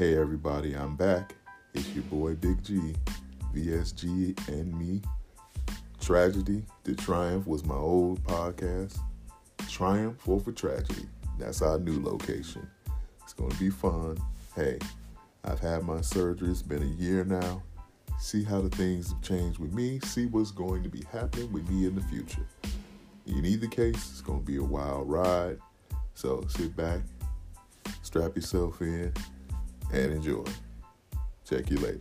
Hey everybody, I'm back. It's your boy Big G, VSG and me. Tragedy to Triumph was my old podcast. Triumph over Tragedy. That's our new location. It's gonna be fun. Hey, I've had my surgery. It's been a year now. See how the things have changed with me. See what's going to be happening with me in the future. In either case, it's gonna be a wild ride. So sit back, strap yourself in, and enjoy. Check you later.